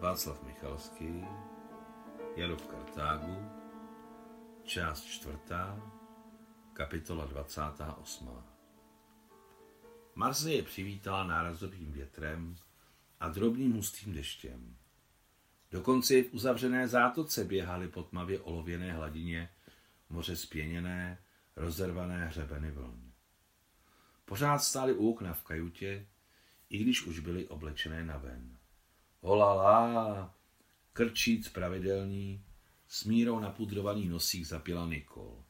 Václav Michalský, Jaro v Kartágu, část čtvrtá, kapitola 28. Marse je přivítala nárazovým větrem a drobným hustým deštěm. Dokonce i v uzavřené zátoce běhaly po tmavě olověné hladině moře spěněné, rozervané hřebeny vln. Pořád stály u okna v kajutě, i když už byly oblečené na ven. Holala, krčíc pravidelný, s mírou napudrovaný nosík zapila Nikol.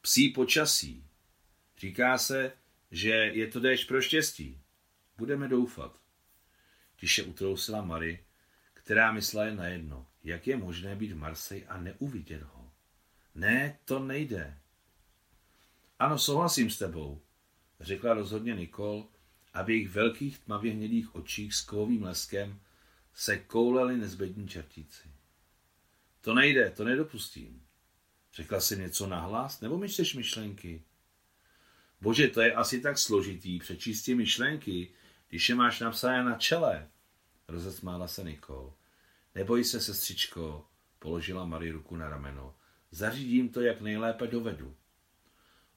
Psí počasí. Říká se, že je to déšť pro štěstí. Budeme doufat. Tiše utrousila Mary, která myslela jen na jedno. Jak je možné být v Marsej a neuvidět ho? Ne, to nejde. Ano, souhlasím s tebou, řekla rozhodně Nikol a v jejich velkých tmavě hnědých očích s kovovým leskem se kouleli nezbední čertíci. To nejde, to nedopustím. Řekla si něco nahlas, nebo mi čteš myšlenky? Bože, to je asi tak složitý přečíst ty myšlenky, když je máš napsané na čele. Rozesmála se Nikol. Neboj se, sestřičko, položila Marie ruku na rameno. Zařídím to, jak nejlépe dovedu.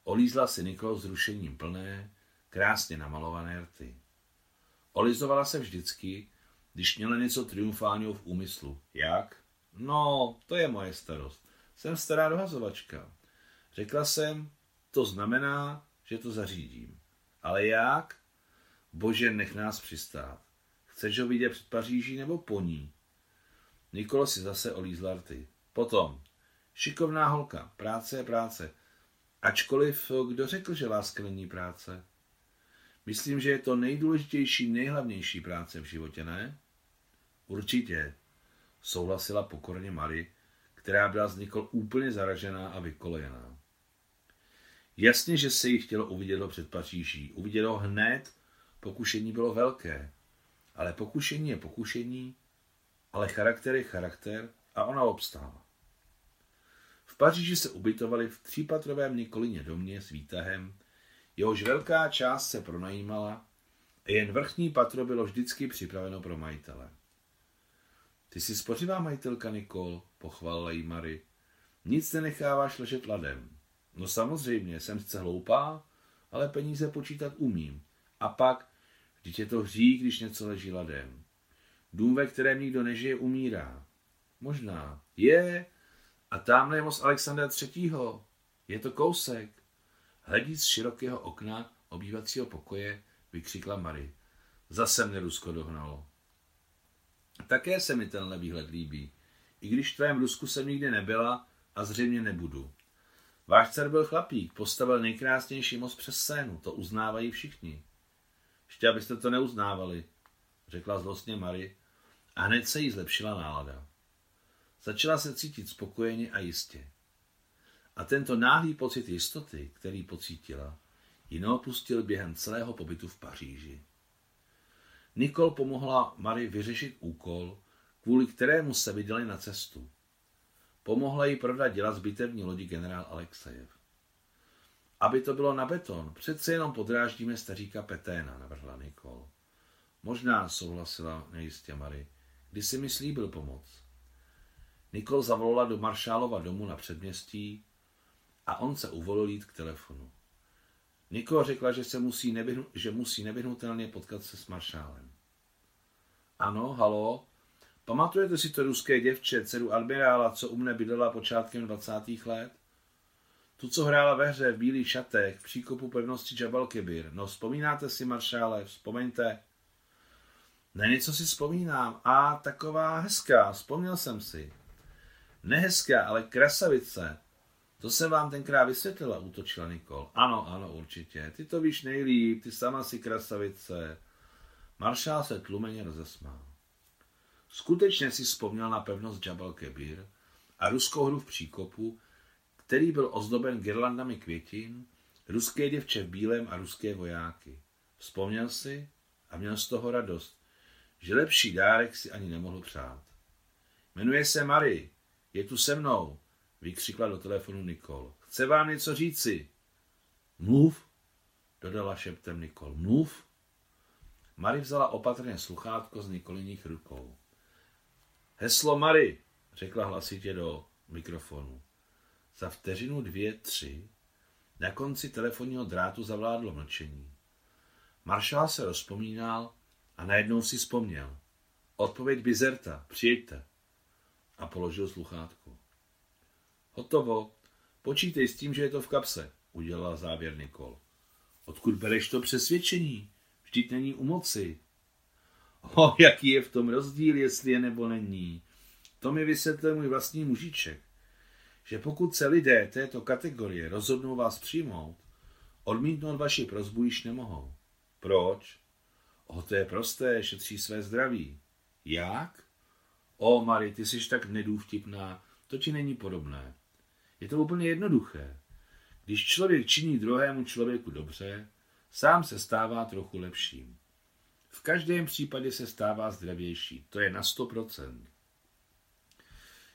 Olízla si Nikol zrušením plné, krásně namalované rty. Olizovala se vždycky, když měla něco triumfálního v úmyslu. Jak? No, to je moje starost. Jsem stará dohazovačka. Řekla jsem, to znamená, že to zařídím. Ale jak? Bože, nech nás přistát. Chceš ho vidět před Paříží nebo po ní? Nikolo si zase olízla rty. Potom. Šikovná holka. Práce je práce. Ačkoliv kdo řekl, že láska není práce? Myslím, že je to nejdůležitější, nejhlavnější práce v životě, ne? Určitě, souhlasila pokorně Mary, která byla z Nikol úplně zaražená a vykolejená. Jasně, že se jí chtělo uvidět před Paříží. Uvidět ho hned, pokušení bylo velké. Ale pokušení je pokušení, ale charakter je charakter a ona obstála. V Paříži se ubytovali v třípatrovém Nikolině domě s výtahem, jehož velká část se pronajímala a jen vrchní patro bylo vždycky připraveno pro majitele. Ty jsi spořivá majitelka, Nikol, pochválila jí Mary. Nic nenecháváš ležet ladem. No samozřejmě, jsem sice hloupá, ale peníze počítat umím. A pak, vždyť je to hřích, když něco leží ladem. Dům, ve kterém nikdo nežije, umírá. Možná. Je. A tamhle je most Alexandra III. Je to kousek. Hledí z širokého okna obývacího pokoje, vykřikla Mary. Zase mne Rusko dohnalo. Také se mi tenhle výhled líbí, i když v tvém Rusku jsem nikdy nebyla a zřejmě nebudu. Váš dcer byl chlapík, postavil nejkrásnější most přes scénu, to uznávají všichni. Ještě abyste to neuznávali, řekla zlostně Mary a hned se jí zlepšila nálada. Začala se cítit spokojeně a jistě. A tento náhlý pocit jistoty, který pocítila, ji neopustil během celého pobytu v Paříži. Nikol pomohla Mary vyřešit úkol, kvůli kterému se vydali na cestu. Pomohla jí prodat dělat z bitevní lodi generál Alexejev. Aby to bylo na beton, přece jenom podráždíme staříka Peténa, navrhla Nikol. Možná, souhlasila nejistě Mary, kdy si mi slíbil pomoc. Nikol zavolala do maršálova domu na předměstí a on se uvolil jít k telefonu. Niko řekla, že, se musí, nevyhnu, že musí nevyhnutelně potkat se s maršálem. Ano, halo, pamatujete si to ruské děvče, dceru admirála, co u mne bydlela počátkem 20. let? Tu, co hrála ve hře v bílých šatech v příkopu pevnosti Jabal Kebir. No, vzpomínáte si, maršále, vzpomeňte. Ne, něco si vzpomínám. A taková hezká, vzpomněl jsem si. Nehezká, ale krasavice. To jsem vám tenkrát vysvětlila, útočila Nikol. Ano, ano, určitě. Ty to víš nejlíp, ty sama si krasavice. Maršál se tlumeně rozesmál. Skutečně si vzpomněl na pevnost Jabal Kebir a ruskou hru v příkopu, který byl ozdoben girlandami květin, ruské děvče v bílém a ruské vojáky. Vzpomněl si a měl z toho radost, že lepší dárek si ani nemohl přát. Jmenuje se Mary, je tu se mnou, vykřikla do telefonu Nikol. Chce vám něco říci? Mluv, dodala šeptem Nikol. Mluv. Mary vzala opatrně sluchátko z Nikoliních rukou. Heslo Mary, řekla hlasitě do mikrofonu. Za vteřinu dvě, tři na konci telefonního drátu zavládlo mlčení. Maršál se rozpomínal a najednou si vzpomněl. Odpověď Bizerta, přijďte. A položil sluchátko. Hotovo. Počítej s tím, že je to v kapse, udělal závěr Nikol. Odkud bereš to přesvědčení? Vždyť není u moci. O, jaký je v tom rozdíl, jestli je nebo není. To mi vysvětlil můj vlastní mužiček, že pokud se lidé této kategorie rozhodnou vás přijmout, odmítnout vaši prozbu již nemohou. Proč? O, to je prosté, šetří své zdraví. Jak? O, Mary, ty jsi tak nedůvtipná, to ti není podobné. Je to úplně jednoduché. Když člověk činí druhému člověku dobře, sám se stává trochu lepším. V každém případě se stává zdravější. To je na 100%.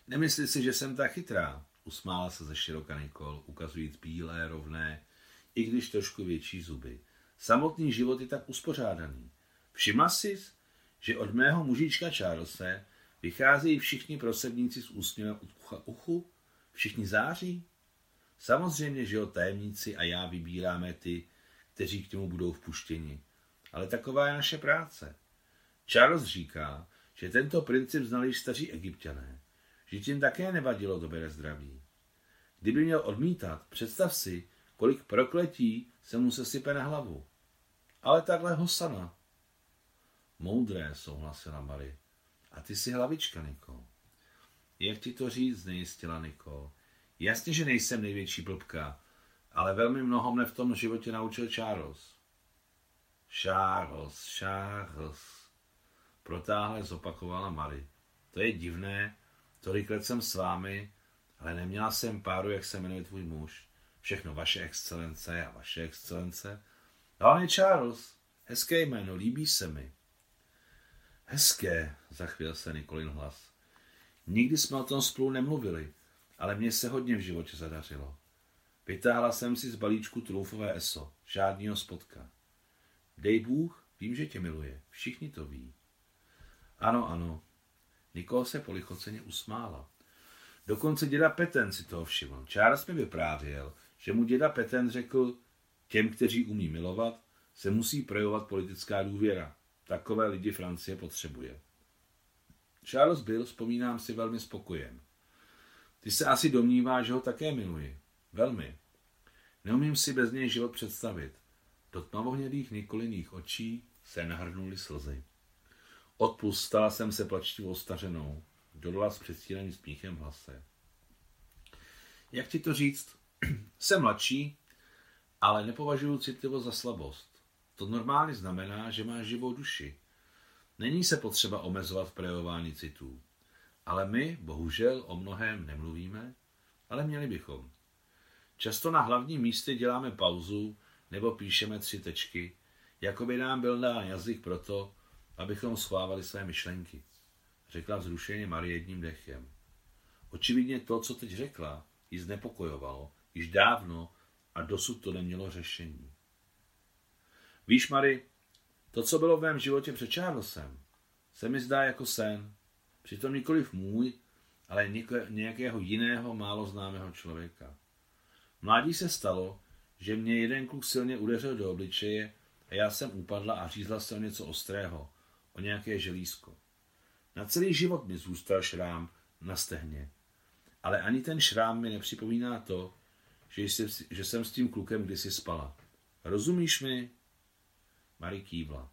Nemyslí si, že jsem tak chytrá, usmála se ze široka Nikol, ukazujíc bílé, rovné, i když trošku větší zuby. Samotný život je tak uspořádaný. Všimla jsi, že od mého mužička Charlese vycházejí všichni prosebníci s úsměvem ucha uchu? Všichni září? Samozřejmě, že o tajemníci a já vybíráme ty, kteří k němu budou vpuštěni. Ale taková je naše práce. Charles říká, že tento princip znali staří egyptiané, že tím také nevadilo dobré zdraví. Kdyby měl odmítat, představ si, kolik prokletí se mu sesype na hlavu. Ale takhle hosana. Moudré, souhlasila Mary. A ty jsi hlavička, Niko. Jak ti to říct, nejistila Niko. Jasně, že nejsem největší blbka, ale velmi mnoho mne v tom životě naučil Charles. Charles, Charles, protáhle zopakovala Mary. To je divné, tolik let jsem s vámi, ale neměla jsem páru, jak se jmenuje tvůj muž. Všechno vaše excelence a vaše excelence. Je Charles. Hezké jméno, líbí se mi. Hezké, zachvěl se Nikolin hlas. Nikdy jsme o tom spolu nemluvili, ale mně se hodně v životě zadařilo. Vytáhla jsem si z balíčku trůfové eso, žádnýho spotka. Dej Bůh, vím, že tě miluje, všichni to ví. Ano, ano. Nikol se polichoceně usmála. Dokonce děda Peten si toho všiml. Charles mi vyprávěl, že mu děda Peten řekl, těm, kteří umí milovat, se musí projevovat politická důvěra. Takové lidi Francie potřebuje. Charles byl, vzpomínám si, velmi spokojen. Ty se asi domnívá, že ho také miluji. Velmi. Neumím si bez něj život představit. Do tmavohnědých Nikoliných očí se nahrnuly slzy. Odpustala jsem se plačtivou stařenou. Dodala s předstíraným smíchem hlase. Jak ti to říct? Jsem mladší, ale nepovažuji citlivost za slabost. To normálně znamená, že máš živou duši. Není se potřeba omezovat v projevování citů. Ale my, bohužel, o mnohem nemluvíme, ale měli bychom. Často na hlavním místě děláme pauzu nebo píšeme tři tečky, jako by nám byl dán jazyk proto, abychom schvávali své myšlenky, řekla vzrušeně Marie jedním dechem. Očividně to, co teď řekla, ji znepokojovalo, již dávno a dosud to nemělo řešení. Víš, Mary, to, co bylo v mém životě před Charlesem, se mi zdá jako sen. Přitom nikoliv můj, ale nějakého jiného málo známého člověka. Mládí se stalo, že mě jeden kluk silně udeřil do obličeje a já jsem upadla a řízla se o něco ostrého, o nějaké želízko. Na celý život mi zůstal šrám na stehně. Ale ani ten šrám mi nepřipomíná to, že, jsi, že jsem s tím klukem kdysi spala. Rozumíš mi? Marie kývla.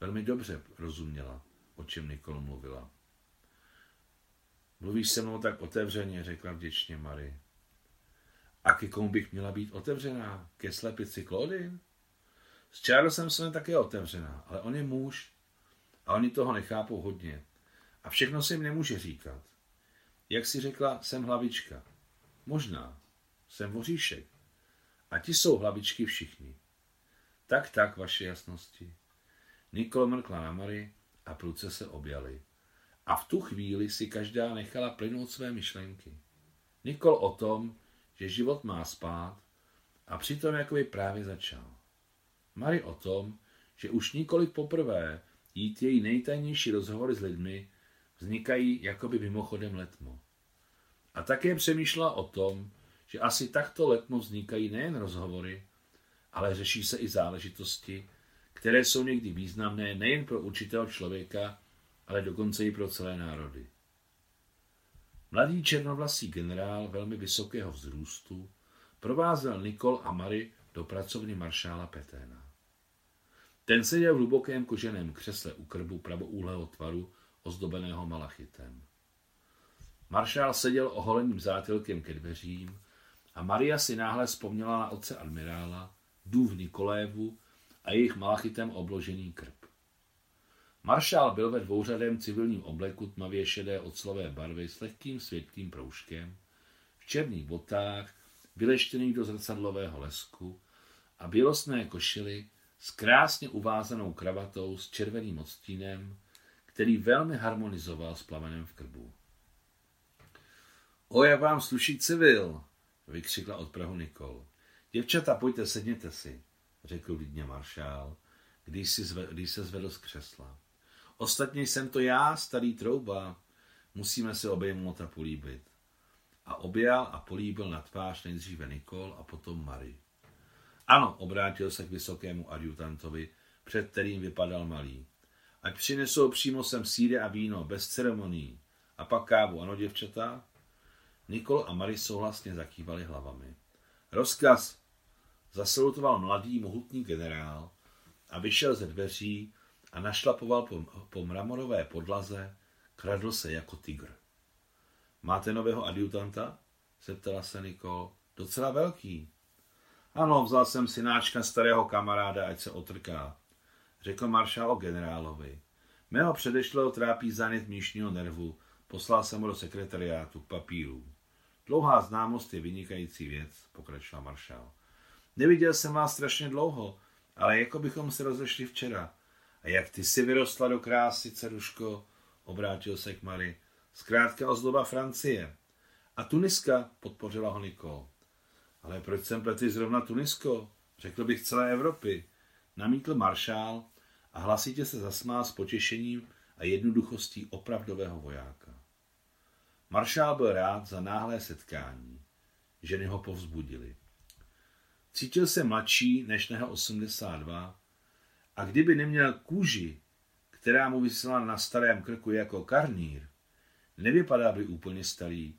Velmi dobře rozuměla, o čem Nikol mluvila. Mluvíš se mnou tak otevřeně, řekla vděčně Marie. A ke komu bych měla být otevřená? Ke slepici Claudine? S Charlesem jsem také otevřená, ale on je muž a oni toho nechápou hodně. A všechno se jim nemůže říkat. Jak si řekla, jsem hlavička. Možná. Jsem voříšek. A ti jsou hlavičky všichni. Tak, tak, vaše jasnosti. Nikol mrkla na Mary a pruce se objali. A v tu chvíli si každá nechala plynout své myšlenky. Nikol o tom, že život má spát a přitom jakoby právě začal. Mary o tom, že už nikoli poprvé jít její nejtajnější rozhovory s lidmi, vznikají jakoby mimochodem letmo. A také přemýšlela o tom, že asi takto letmo vznikají nejen rozhovory, ale řeší se i záležitosti, které jsou někdy významné nejen pro určitého člověka, ale dokonce i pro celé národy. Mladý černovlasý generál velmi vysokého vzrůstu provázel Nikol a Mary do pracovny maršála Peténa. Ten seděl v hlubokém koženém křesle u krbu pravoúhlého tvaru, ozdobeného malachitem. Maršál seděl oholeným zátilkem ke dveřím a Maria si náhle vzpomněla na otce admirála, dův Nikolévu a jejich malachitem obložený krb. Maršál byl ve dvouřadém civilním obleku tmavě šedé oclové barvy s lehkým světlým proužkem, v černých botách, vyleštěných do zrcadlového lesku a bělostné košily s krásně uvázanou kravatou s červeným odstínem, který velmi harmonizoval s plamenem v krbu. O, jak vám sluší civil, vykřikla od Prahu Nikol. Děvčata, pojďte, sedněte si, řekl lidně maršál, když, si zve, když se zvedl z křesla. Ostatně jsem to já, starý trouba. Musíme se obejmout a políbit. A objal a políbil na tvář nejdříve Nikol a potom Mary. Ano, obrátil se k vysokému adjutantovi, před kterým vypadal malý. Ať přinesou přímo sem síry a víno, bez ceremonií. A pak kávu, ano, děvčata? Nikol a Mary souhlasně zakývali hlavami. Rozkaz! Zasalutoval mladý, mohutný generál a vyšel ze dveří a našlapoval po, po mramorové podlaze, kradl se jako tygr. Máte nového adjutanta? zeptala se Nikol. Docela velký. Ano, vzal jsem synáčka starého kamaráda, ať se otrká, řekl maršál o generálovi. Mého předešlého trápí zánět míšního nervu, poslal jsem ho do sekretariátu k papíru. Dlouhá známost je vynikající věc, pokračoval maršál. Neviděl jsem vás strašně dlouho, ale jako bychom se rozešli včera. A jak ty si vyrostla do krásy, ceruško, obrátil se k Mary. Zkrátka ozdoba Francie. A Tuniska, podpořila ho Nikol. Ale proč jsem plety zrovna Tunisko? Řekl bych celé Evropy. Namítl maršál a hlasitě se zasmál s potěšením a jednoduchostí opravdového vojáka. Maršál byl rád za náhlé setkání. Ženy ho povzbudili. Cítil se mladší než neho 82 a kdyby neměl kůži, která mu vysela na starém krku jako karnír, nevypadá by úplně starý,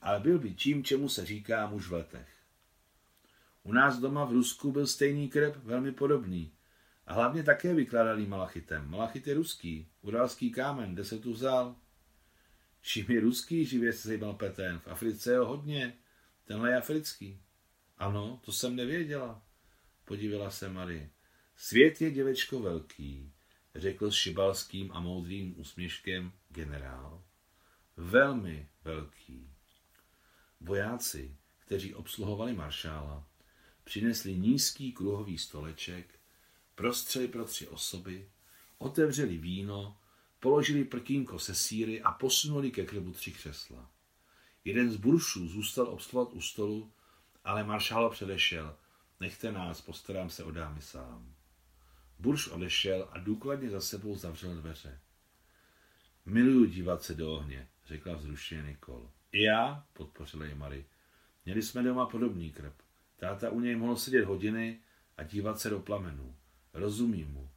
ale byl by tím, čemu se říká muž v letech. U nás doma v Rusku byl stejný krb, velmi podobný. A hlavně také vykládali malachitem. Malachit je ruský, uralský kámen, kde se tu vzal. Čím je ruský, živě se zajímal Petén. V Africe je ho hodně. Tenhle je africký. Ano, to jsem nevěděla, podívala se Marie. Svět je děvečko velký, řekl s šibalským a moudrým úsměškem generál. Velmi velký. Vojáci, kteří obsluhovali maršála, přinesli nízký kruhový stoleček, prostřeli pro tři osoby, otevřeli víno, položili prkínko se síry a posunuli ke krbu tři křesla. Jeden z buršů zůstal obsluhovat u stolu, ale maršál předešel. Nechte nás, postarám se o dámy sám. Burš odešel a důkladně za sebou zavřel dveře. Miluju dívat se do ohně, řekla vzrušeně Nikol. I já, podpořila je Mary. Měli jsme doma podobný krb. Táta u něj mohl sedět hodiny a dívat se do plamenů. Rozumím mu.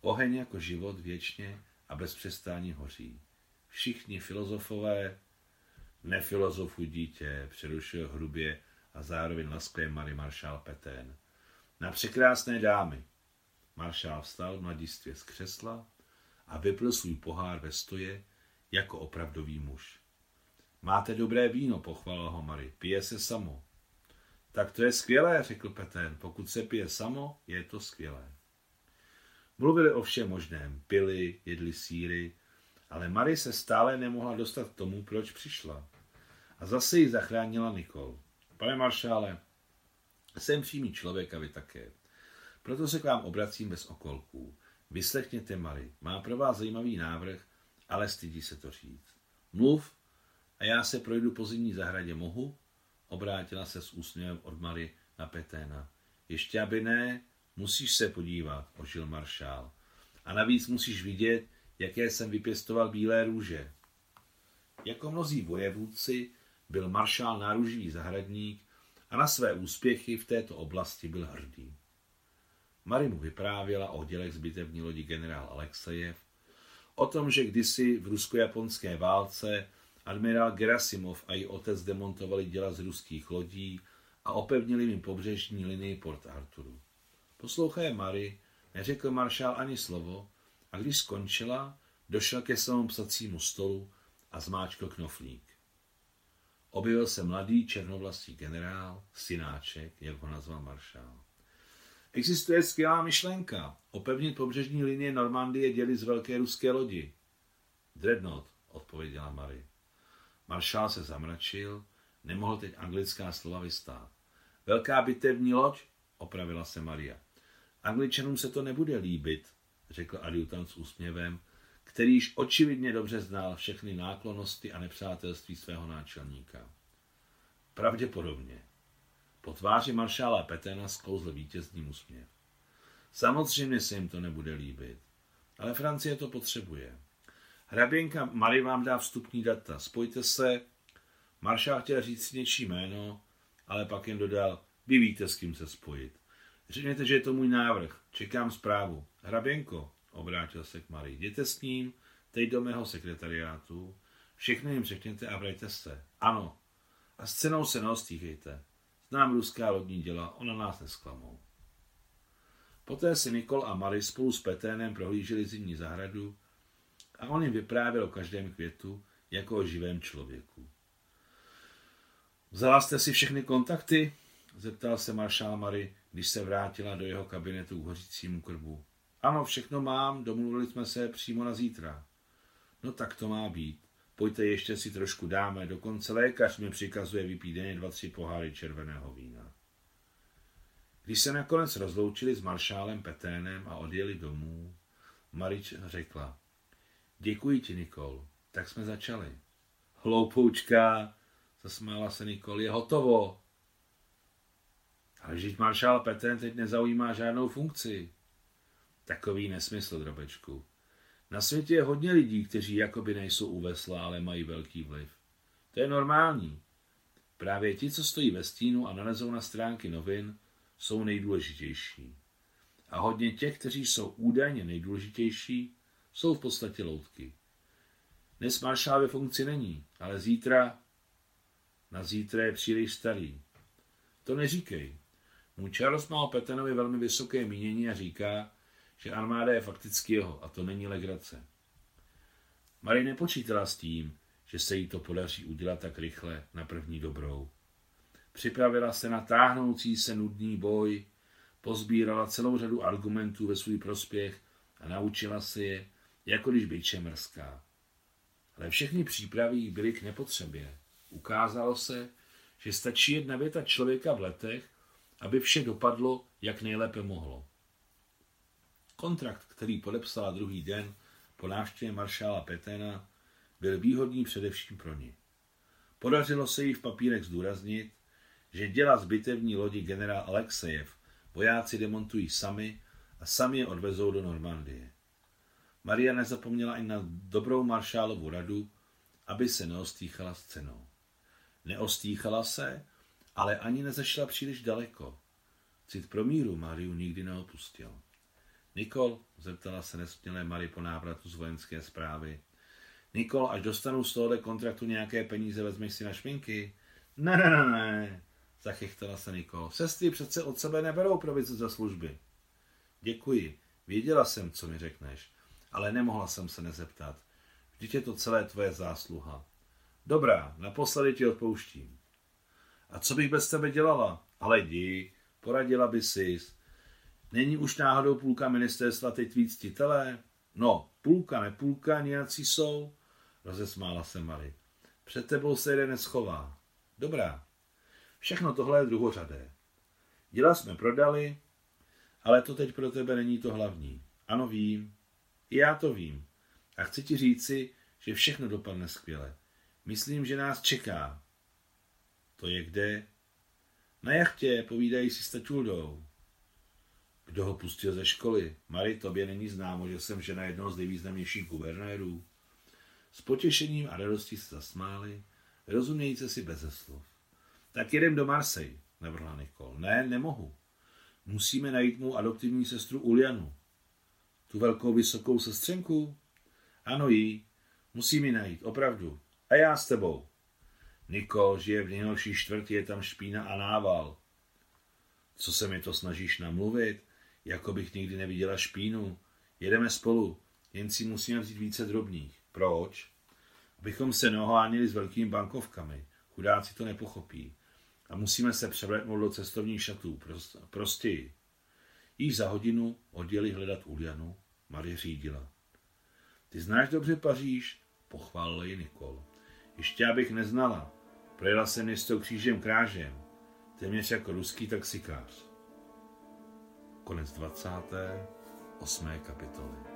Oheň jako život věčně a bez přestání hoří. Všichni filozofové, nefilozofuj dítě, přerušil hrubě a zároveň laskavě Mary maršál Petén. Na překrásné dámy. Maršál vstal mladistvě z křesla a vypil svůj pohár ve stoje jako opravdový muž. Máte dobré víno, pochválil ho Mary. Pije se samo. Tak to je skvělé, řekl Petén. Pokud se pije samo, je to skvělé. Mluvili o všem možném. Pili, jedli síry, ale Mary se stále nemohla dostat k tomu, proč přišla. A zase ji zachránila Nikol. Pane maršále, jsem přímý člověk a vy také. Proto se k vám obracím bez okolků. Vyslechněte Mary. Má pro vás zajímavý návrh, ale stydí se to říct. Mluv a já se projdu po zimní zahradě. Mohu? Obrátila se s úsměvem od Mary na Peténa. Ještě aby ne, musíš se podívat, ožil maršál. A navíc musíš vidět, jaké jsem vypěstoval bílé růže. Jako mnozí vojevůdci byl maršál náruživý zahradník a na své úspěchy v této oblasti byl hrdý. Mary mu vyprávěla o dělech zbytevní lodi generál Alexejev, o tom, že kdysi v rusko-japonské válce admirál Gerasimov a její otec demontovali děla z ruských lodí a opevnili jim pobřežní linii Port Arturu. Poslouchaje Mary, neřekl maršál ani slovo a když skončila, došel ke svému psacímu stolu a zmáčkl knoflík. Objevil se mladý černovlastý generál, synáček, jak ho nazval maršál. Existuje skvělá myšlenka. Opevnit pobřežní linie Normandie děli z velké ruské lodi. Dreadnought, odpověděla Mary. Maršál se zamračil, nemohl teď anglická slova vystát. Velká bitevní loď, opravila se Maria. Angličanům se to nebude líbit, řekl adjutant s úsměvem, který již očividně dobře znal všechny náklonosti a nepřátelství svého náčelníka. Pravděpodobně. Po tváři maršála Petena sklouzl vítězný úsměv. Samozřejmě se jim to nebude líbit, ale Francie to potřebuje. Hraběnka Mary vám dá vstupní data. Spojte se. Maršál chtěl říct něčí jméno, ale pak jen dodal, vy víte, s kým se spojit. Řekněte, že je to můj návrh. Čekám zprávu. Hraběnko, obrátil se k Marii, jděte s ním, teď do mého sekretariátu, všechno jim řekněte a vrajte se. Ano. A s cenou se neostýchejte. Znám ruská lodní děla, ona nás nesklamou. Poté si Nikol a Mary spolu s Peténem prohlíželi zimní zahradu a on jim vyprávěl o každém květu jako o živém člověku. Vzala jste si všechny kontakty? Zeptal se maršál Mary, když se vrátila do jeho kabinetu k hořícímu krbu. Ano, všechno mám, domluvili jsme se přímo na zítra. No tak to má být. Pojďte ještě si trošku dáme, dokonce lékař mi přikazuje vypít denně dva, tři poháry červeného vína. Když se nakonec rozloučili s maršálem Peténem a odjeli domů, Marič řekla, děkuji ti, Nikol, tak jsme začali. Hloupoučka, zasmála se Nikol, je hotovo. Ale žít maršál Petén teď nezaujímá žádnou funkci. Takový nesmysl, drobečku. Na světě je hodně lidí, kteří jakoby nejsou u vesla, ale mají velký vliv. To je normální. Právě ti, co stojí ve stínu a nalezou na stránky novin, jsou nejdůležitější. A hodně těch, kteří jsou údajně nejdůležitější, jsou v podstatě loutky. Dnes maršál ve funkci není, ale zítra, na zítra je příliš starý. To neříkej. Můj Charles má o Petenovi velmi vysoké mínění a říká, že armáda je fakticky jeho a to není legrace. Marie nepočítala s tím, že se jí to podaří udělat tak rychle na první dobrou. Připravila se na táhnoucí se nudný boj, pozbírala celou řadu argumentů ve svůj prospěch a naučila se je, jako když by čemrská. Ale všechny přípravy byly k nepotřebě. Ukázalo se, že stačí jedna věta člověka v letech, aby vše dopadlo, jak nejlépe mohlo. Kontrakt, který podepsala druhý den po návštěvě maršála Petena, byl výhodný především pro ní. Podařilo se jí v papírech zdůraznit, že děla z bitevní lodi generál Alexejev vojáci demontují sami a sami je odvezou do Normandie. Maria nezapomněla i na dobrou maršálovu radu, aby se neostýchala s cenou. Neostýchala se, ale ani nezešla příliš daleko. Cit pro míru Mariu nikdy neopustil. Nikol, zeptala se nesmělé Mary po návratu z vojenské zprávy. Nikol, až dostanu z tohohle kontraktu nějaké peníze, vezmeš si na šminky? Ne, ne, ne, ne, zachychtala se Nikol. Sestry přece od sebe neberou provize za služby. Děkuji, věděla jsem, co mi řekneš, ale nemohla jsem se nezeptat. Vždyť je to celé tvoje zásluha. Dobrá, naposledy ti odpouštím. A co bych bez tebe dělala? Ale jdi, poradila by si, Není už náhodou půlka ministerstva teď víc ctitelé? No, půlka, ne půlka, nějací jsou, rozesmála se Mary. Před tebou se jeden neschová. Dobrá. Všechno tohle je druhořadé. Děla jsme prodali, ale to teď pro tebe není to hlavní. Ano, vím. I já to vím. A chci ti říci, že všechno dopadne skvěle. Myslím, že nás čeká. To je kde? Na jachtě, povídají si s Tačuldou. Kdo ho pustil ze školy? Mary, tobě není známo, že jsem žena jednoho z nejvýznamnějších guvernérů. S potěšením a radostí se zasmáli, rozumějíce si bez slov. Tak jedem do Marseille, navrhla Nikol. Ne, nemohu. Musíme najít mou adoptivní sestru Ulianu. Tu velkou vysokou sestřenku? Ano, jí. Musím ji najít, opravdu. A já s tebou. Nikol žije v nejhorší čtvrti, je tam špína a nával. Co se mi to snažíš namluvit? Jako bych nikdy neviděla špínu. Jedeme spolu, jen si musíme vzít více drobných. Proč? Abychom se neohánili s velkými bankovkami. Chudáci to nepochopí. A musíme se převlétnout do cestovních šatů. Prost, prostěji. Již za hodinu odjeli hledat Ulianu. Marie řídila. Ty znáš dobře Paříž? Pochválil ji Nikol. Ještě abych neznala. Projela jsem město křížem krážem. Téměř jako ruský taxikář. Konec 28. kapitoly.